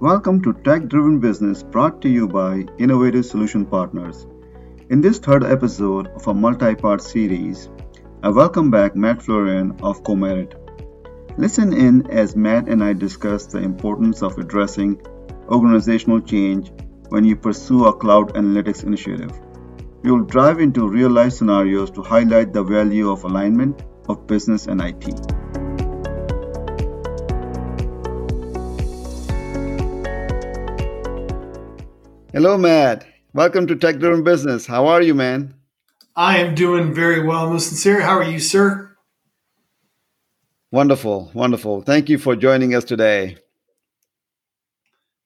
Welcome to Tech Driven Business brought to you by Innovative Solution Partners. In this third episode of a multi part series, I welcome back Matt Florian of Comerit. Listen in as Matt and I discuss the importance of addressing organizational change when you pursue a cloud analytics initiative. We will dive into real life scenarios to highlight the value of alignment of business and IT. Hello, Matt. Welcome to Tech Driven Business. How are you, man? I am doing very well, most sincere. How are you, sir? Wonderful, wonderful. Thank you for joining us today.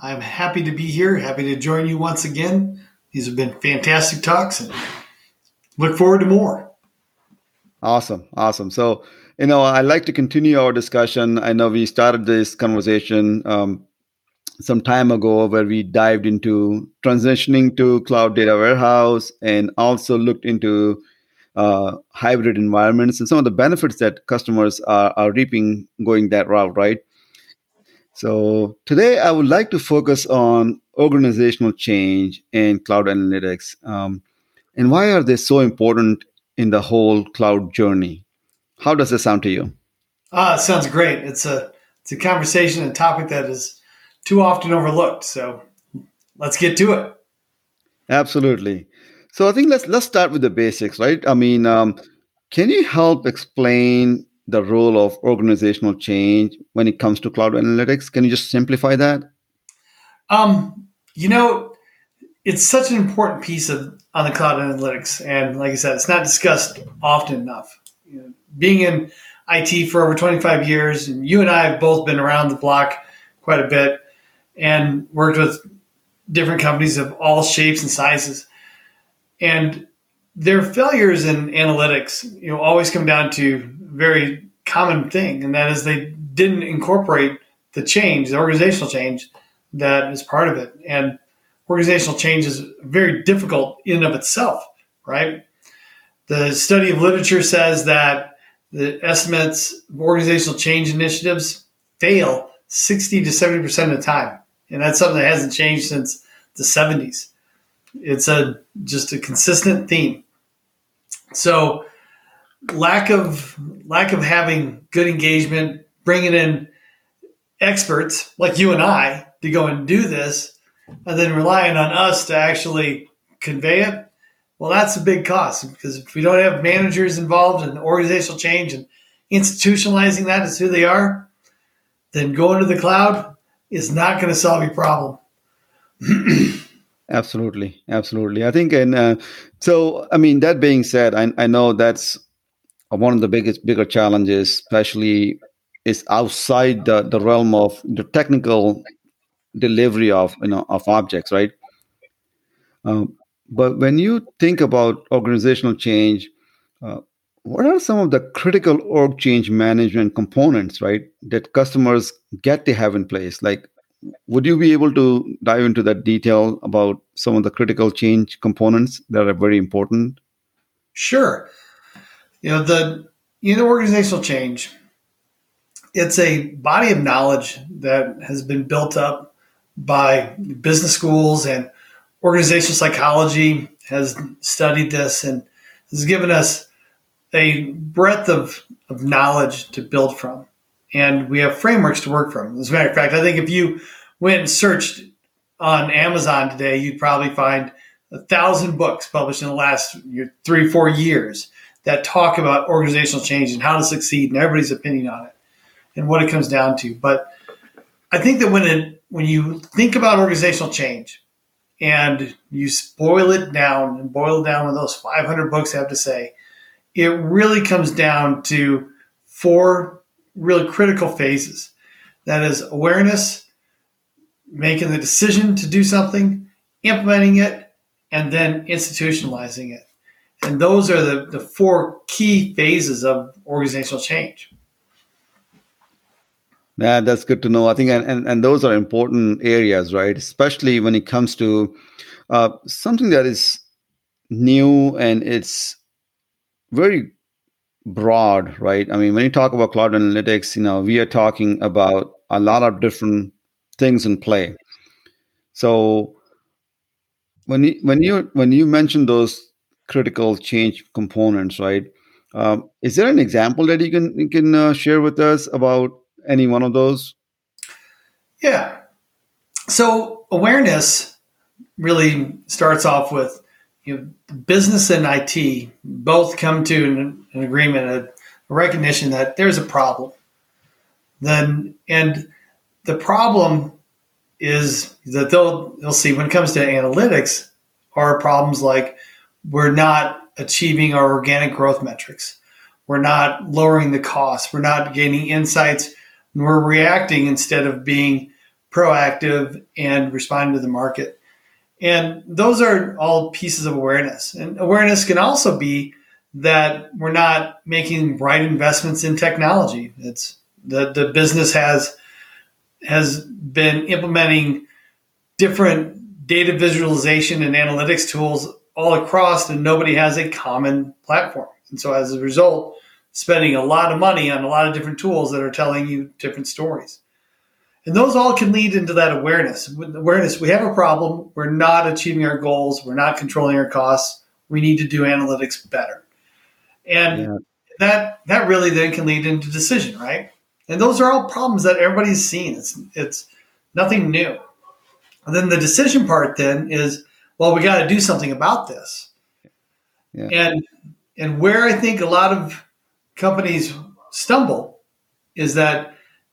I'm happy to be here, happy to join you once again. These have been fantastic talks and look forward to more. Awesome, awesome. So, you know, I'd like to continue our discussion. I know we started this conversation um, some time ago where we dived into transitioning to cloud data warehouse and also looked into uh, hybrid environments and some of the benefits that customers are, are reaping going that route, right? So today I would like to focus on organizational change and cloud analytics. Um, and why are they so important in the whole cloud journey? How does this sound to you? Ah, it sounds great. It's a it's a conversation and topic that is too often overlooked. So let's get to it. Absolutely. So I think let's let's start with the basics, right? I mean, um, can you help explain the role of organizational change when it comes to cloud analytics? Can you just simplify that? Um, you know, it's such an important piece of on the cloud analytics, and like I said, it's not discussed often enough. You know, being in IT for over 25 years, and you and I have both been around the block quite a bit and worked with different companies of all shapes and sizes. And their failures in analytics, you know, always come down to very common thing, and that is they didn't incorporate the change, the organizational change that is part of it. And organizational change is very difficult in and of itself, right? The study of literature says that the estimates of organizational change initiatives fail 60 to 70% of the time. And that's something that hasn't changed since the 70s. It's a just a consistent theme. So lack of lack of having good engagement, bringing in experts like you and I to go and do this, and then relying on us to actually convey it. Well, that's a big cost because if we don't have managers involved in organizational change and institutionalizing that as who they are, then going to the cloud is not going to solve your problem. absolutely, absolutely. I think, and uh, so I mean, that being said, I, I know that's one of the biggest, bigger challenges, especially is outside the, the realm of the technical delivery of you know of objects, right? Um, but when you think about organizational change, uh, what are some of the critical org change management components, right, that customers get to have in place? Like, would you be able to dive into that detail about some of the critical change components that are very important? Sure. You know, the in organizational change, it's a body of knowledge that has been built up by business schools and organizational psychology has studied this and has given us a breadth of, of knowledge to build from. And we have frameworks to work from. As a matter of fact, I think if you went and searched on Amazon today, you'd probably find a thousand books published in the last three, four years that talk about organizational change and how to succeed and everybody's opinion on it and what it comes down to. But I think that when it, when you think about organizational change and you boil it down and boil down with those 500 books have to say, it really comes down to four really critical phases. That is awareness, making the decision to do something, implementing it, and then institutionalizing it. And those are the, the four key phases of organizational change. Yeah, that's good to know. I think, and, and, and those are important areas, right? Especially when it comes to uh, something that is new and it's very broad, right? I mean, when you talk about cloud analytics, you know, we are talking about a lot of different things in play. So when you when you when you mention those critical change components, right? Um, is there an example that you can you can uh, share with us about any one of those? Yeah. So awareness really starts off with you know business and IT both come to an, an agreement, a, a recognition that there's a problem. Then and the problem is that they'll they'll see when it comes to analytics are problems like we're not achieving our organic growth metrics. We're not lowering the cost. We're not gaining insights. and We're reacting instead of being proactive and responding to the market. And those are all pieces of awareness. And awareness can also be that we're not making right investments in technology. It's the, the business has has been implementing different data visualization and analytics tools all across, and nobody has a common platform. And so, as a result, spending a lot of money on a lot of different tools that are telling you different stories. And those all can lead into that awareness. With awareness, we have a problem. We're not achieving our goals. We're not controlling our costs. We need to do analytics better. And yeah. that that really then can lead into decision, right? And those are all problems that everybody's seen. It's it's nothing new. And then the decision part then is, well, we got to do something about this. Yeah. And and where I think a lot of companies stumble is that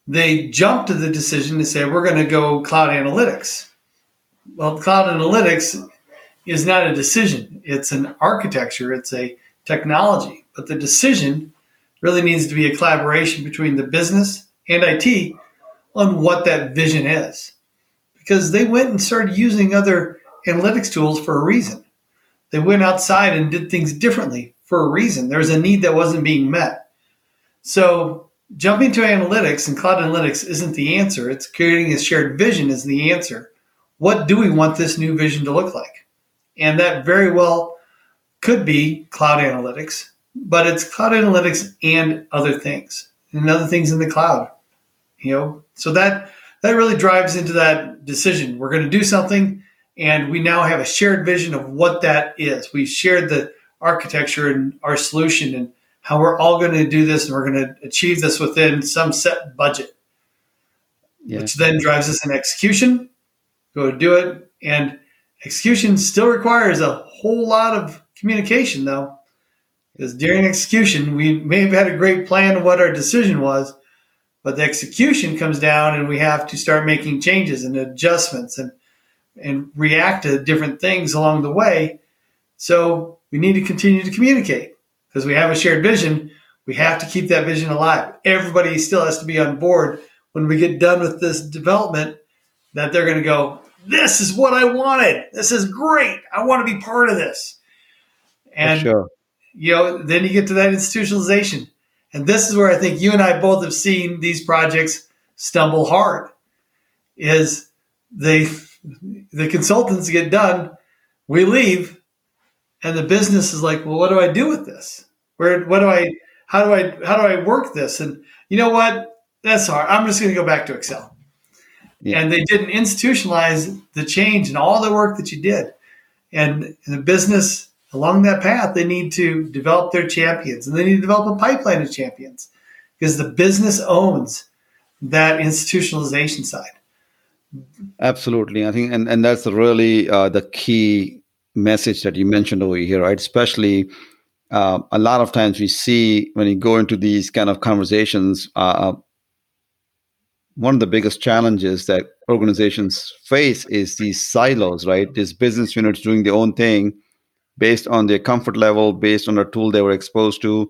they jump to the decision to say we're going to go cloud analytics. Well, cloud analytics is not a decision; it's an architecture, it's a technology. But the decision really needs to be a collaboration between the business and IT on what that vision is, because they went and started using other analytics tools for a reason. They went outside and did things differently for a reason. There was a need that wasn't being met. So jumping to analytics and cloud analytics isn't the answer. It's creating a shared vision is the answer. What do we want this new vision to look like? And that very well could be cloud analytics, but it's cloud analytics and other things and other things in the cloud. You know, so that that really drives into that decision. We're going to do something and we now have a shared vision of what that is. We've shared the architecture and our solution and how we're all going to do this and we're going to achieve this within some set budget, yeah. which then drives us in execution. Go do it. And execution still requires a whole lot of communication, though, because during execution, we may have had a great plan of what our decision was, but the execution comes down and we have to start making changes and adjustments and and react to different things along the way. So we need to continue to communicate because we have a shared vision. We have to keep that vision alive. Everybody still has to be on board when we get done with this development that they're going to go, This is what I wanted. This is great. I want to be part of this. And, sure. you know, then you get to that institutionalization. And this is where I think you and I both have seen these projects stumble hard is they the consultants get done, we leave, and the business is like, well, what do I do with this? Where, what do I, how do I, how do I work this? And you know what? That's hard. I'm just going to go back to Excel. Yeah. And they didn't institutionalize the change and all the work that you did. And the business along that path, they need to develop their champions and they need to develop a pipeline of champions because the business owns that institutionalization side. Absolutely. I think, and, and that's really uh, the key message that you mentioned over here, right? Especially uh, a lot of times we see when you go into these kind of conversations, uh, uh, one of the biggest challenges that organizations face is these silos, right? These business units doing their own thing based on their comfort level, based on the tool they were exposed to.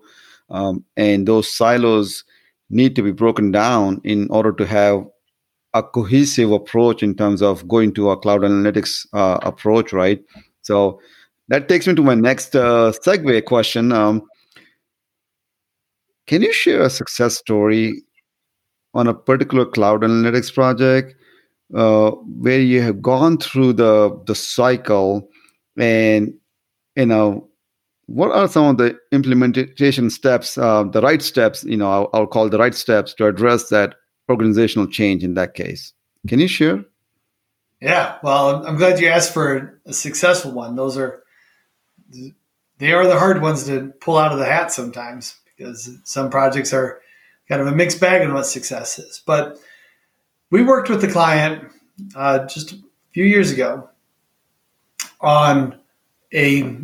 Um, and those silos need to be broken down in order to have a cohesive approach in terms of going to a cloud analytics uh, approach, right? So that takes me to my next uh, segue question. Um, can you share a success story on a particular cloud analytics project uh, where you have gone through the the cycle and you know what are some of the implementation steps uh, the right steps you know I'll, I'll, call the right steps to address that organizational change in that case Can you share? Yeah, well, I'm glad you asked for a successful one. Those are they are the hard ones to pull out of the hat sometimes because some projects are kind of a mixed bag in what success is. But we worked with the client uh, just a few years ago on a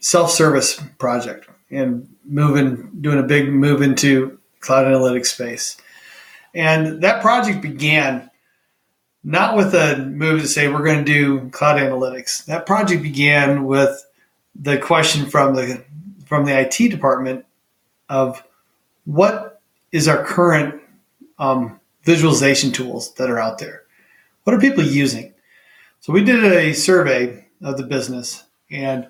self-service project and moving, doing a big move into cloud analytics space. And that project began not with a move to say we're going to do cloud analytics. That project began with the question from the from the IT department of what is our current um, visualization tools that are out there. What are people using? So we did a survey of the business and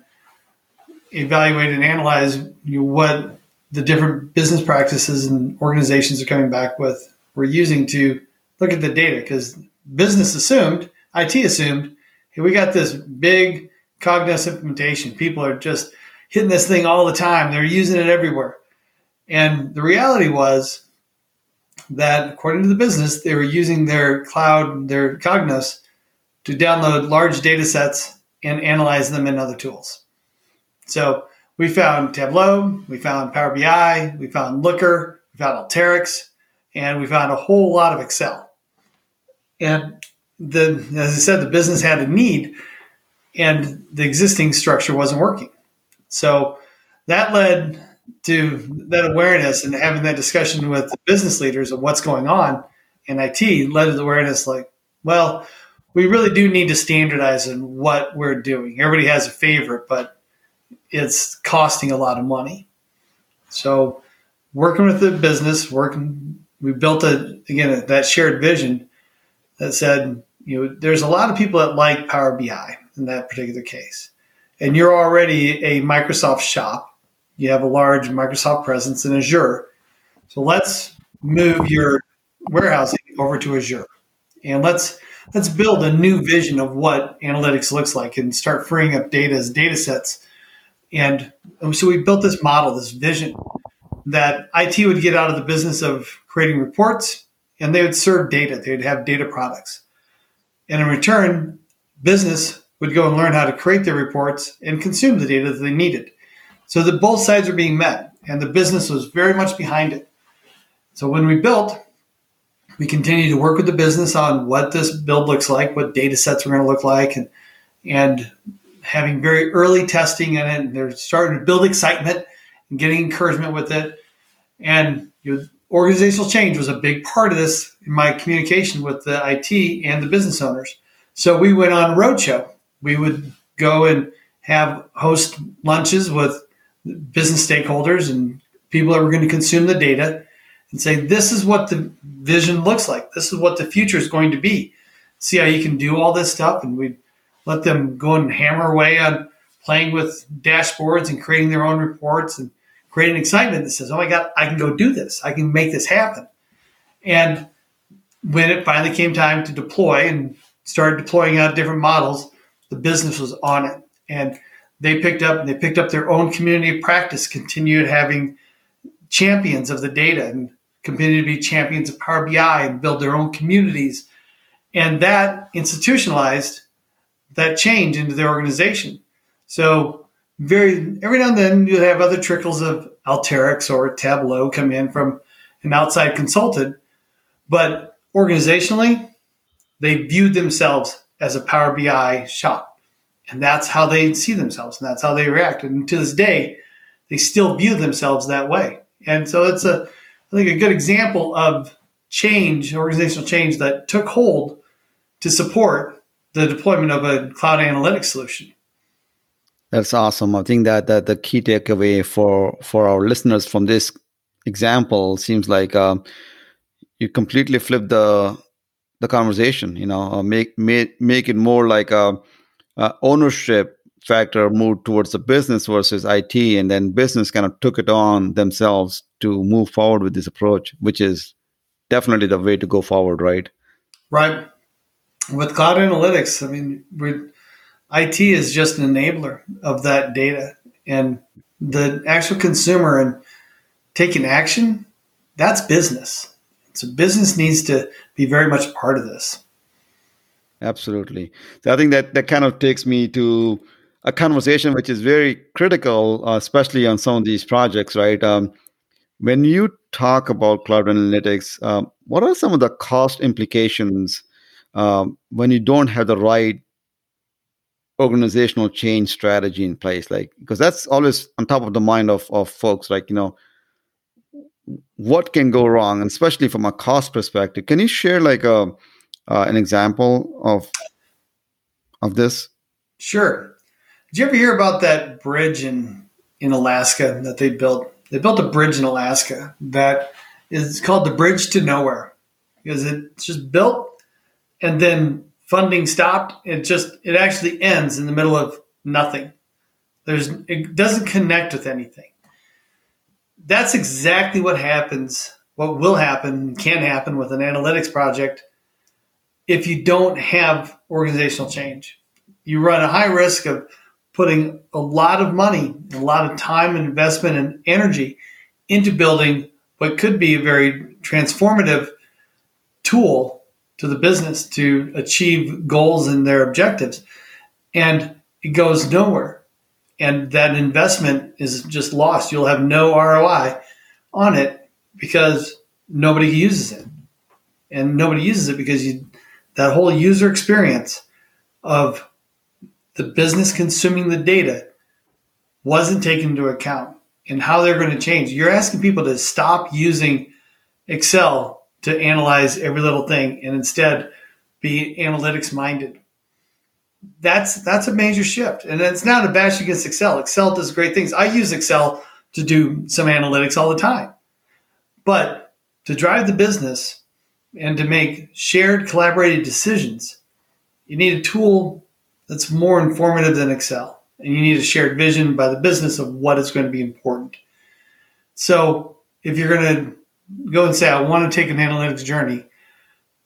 evaluated and analyzed you know, what the different business practices and organizations are coming back with. We're using to look at the data because business assumed, IT assumed, hey, we got this big Cognos implementation. People are just hitting this thing all the time. They're using it everywhere. And the reality was that according to the business, they were using their cloud, their Cognos, to download large data sets and analyze them in other tools. So we found Tableau, we found Power BI, we found Looker, we found Alteryx, and we found a whole lot of Excel. And the as I said, the business had a need, and the existing structure wasn't working. So that led to that awareness and having that discussion with the business leaders of what's going on in IT led to the awareness like, well, we really do need to standardize in what we're doing. Everybody has a favorite, but it's costing a lot of money. So working with the business, working, we built a again that shared vision that said, you know, there's a lot of people that like Power BI in that particular case. And you're already a Microsoft shop. You have a large Microsoft presence in Azure. So let's move your warehousing over to Azure. And let's let's build a new vision of what analytics looks like and start freeing up data as data sets. And um, so we built this model, this vision that IT would get out of the business of creating reports and they would serve data. They would have data products. And in return, business would go and learn how to create their reports and consume the data that they needed. So that both sides are being met, and the business was very much behind it. So when we built, we continued to work with the business on what this build looks like, what data sets are going to look like, and and having very early testing in it. And they're starting to build excitement and getting encouragement with it. And you know, organizational change was a big part of this in my communication with the IT and the business owners. So we went on roadshow. We would go and have host lunches with business stakeholders and people that were going to consume the data and say, this is what the vision looks like. This is what the future is going to be. See how you can do all this stuff. And we'd let them go and hammer away on playing with dashboards and creating their own reports and create an excitement that says, "Oh my God, I can go do this. I can make this happen." And when it finally came time to deploy and started deploying out different models, the business was on it, and they picked up and they picked up their own community of practice, continued having champions of the data, and continued to be champions of Power BI and build their own communities, and that institutionalized that change into their organization. So very every now and then you have other trickles of Alteryx or Tableau come in from an outside consultant, but organizationally, they viewed themselves as a Power BI shop, and that's how they see themselves, and that's how they react. And to this day, they still view themselves that way. And so it's a, I think, a good example of change, organizational change that took hold to support the deployment of a cloud analytics solution. That's awesome. I think that, that the key takeaway for for our listeners from this example seems like uh, you completely flip the the conversation. You know, uh, make make make it more like a, a, ownership factor, move towards the business versus IT, and then business kind of took it on themselves to move forward with this approach, which is definitely the way to go forward, right? Right. With cloud analytics, I mean, we're IT is just an enabler of that data. And the actual consumer and taking action, that's business. So business needs to be very much part of this. Absolutely. So I think that that kind of takes me to a conversation which is very critical, uh, especially on some of these projects, right? Um, when you talk about cloud analytics, um, what are some of the cost implications um, when you don't have the right organizational change strategy in place? Like, because that's always on top of the mind of, of folks, like, you know, what can go wrong, and especially from a cost perspective. Can you share like a uh, an example of of this? Sure. Did you ever hear about that bridge in in Alaska that they built? They built a bridge in Alaska that is called the Bridge to Nowhere because it's just built and then funding stopped. It just it actually ends in the middle of nothing. There's it doesn't connect with anything. That's exactly what happens, what will happen, can happen with an analytics project if you don't have organizational change. You run a high risk of putting a lot of money, a lot of time and investment and energy into building what could be a very transformative tool to the business to achieve goals and their objectives. And it goes nowhere. And that investment is just lost. You'll have no ROI on it because nobody uses it. And nobody uses it because you, that whole user experience of the business consuming the data wasn't taken into account and how they're going to change. You're asking people to stop using Excel to analyze every little thing and instead be analytics minded. That's that's a major shift. And it's not a bash against Excel. Excel does great things. I use Excel to do some analytics all the time. But to drive the business and to make shared collaborated decisions, you need a tool that's more informative than Excel. And you need a shared vision by the business of what is going to be important. So if you're going to go and say, I want to take an analytics journey,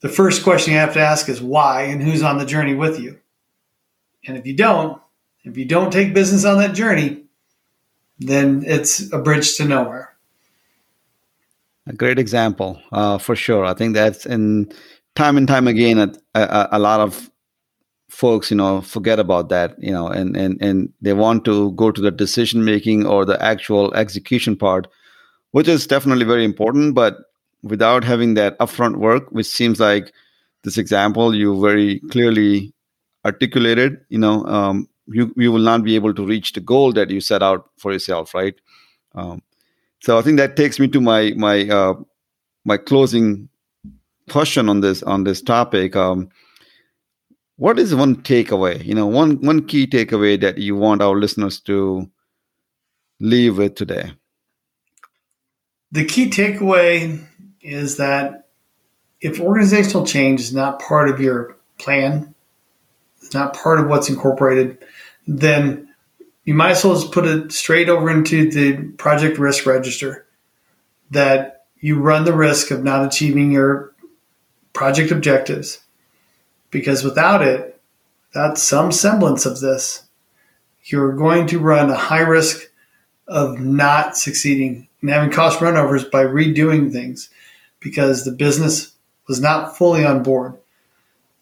the first question you have to ask is why and who's on the journey with you. And if you don't, if you don't take business on that journey, then it's a bridge to nowhere. A great example, uh, for sure. I think that's in time and time again, a, a, a lot of folks you know forget about that you know and and and they want to go to the decision making or the actual execution part which is definitely very important but without having that upfront work which seems like this example you very clearly articulated you know um, you you will not be able to reach the goal that you set out for yourself right? Um, so i think that takes me to my my uh, my closing question on this on this topic. Um, what is one takeaway you know one one key takeaway that you want our listeners to leave with today the key takeaway is that if organizational change is not part of your plan it's not part of what's incorporated then you might as well just put it straight over into the project risk register that you run the risk of not achieving your project objectives because without it, that's some semblance of this. You're going to run a high risk of not succeeding and having cost runovers by redoing things because the business was not fully on board.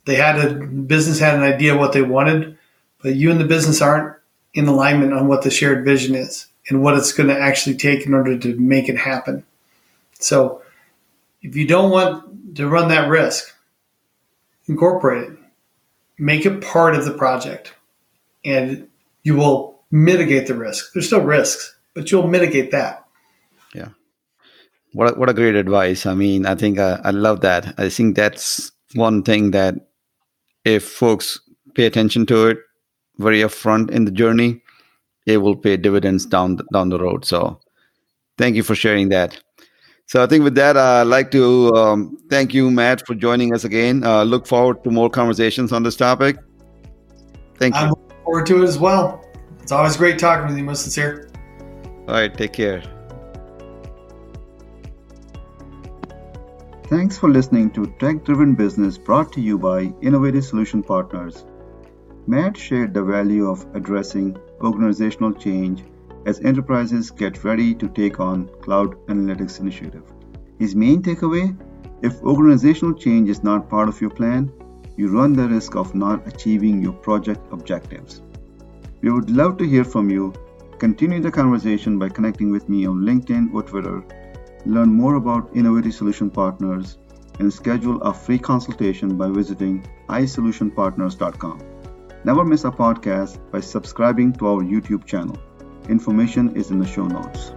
They had a business had an idea what they wanted, but you and the business aren't in alignment on what the shared vision is and what it's going to actually take in order to make it happen. So if you don't want to run that risk, incorporate it, make it part of the project, and you will mitigate the risk. There's still risks, but you'll mitigate that. Yeah. What a, what a great advice. I mean, I think uh, I love that. I think that's one thing that if folks pay attention to it very upfront in the journey, it will pay dividends down down the road. So, thank you for sharing that. So I think with that, uh, I'd like to um, thank you, Matt, for joining us again. Uh, look forward to more conversations on this topic. Thank you. I'm looking forward to it as well. It's always great talking with you, most sincere. All right, take care. Thanks for listening to Tech Driven Business brought to you by Innovative Solution Partners. Matt shared the value of addressing organizational change as enterprises get ready to take on cloud analytics initiative. His main takeaway if organizational change is not part of your plan, you run the risk of not achieving your project objectives. We would love to hear from you. Continue the conversation by connecting with me on LinkedIn or Twitter. Learn more about Innovative Solution Partners and schedule a free consultation by visiting isolutionpartners.com. Never miss a podcast by subscribing to our YouTube channel. Information is in the show notes.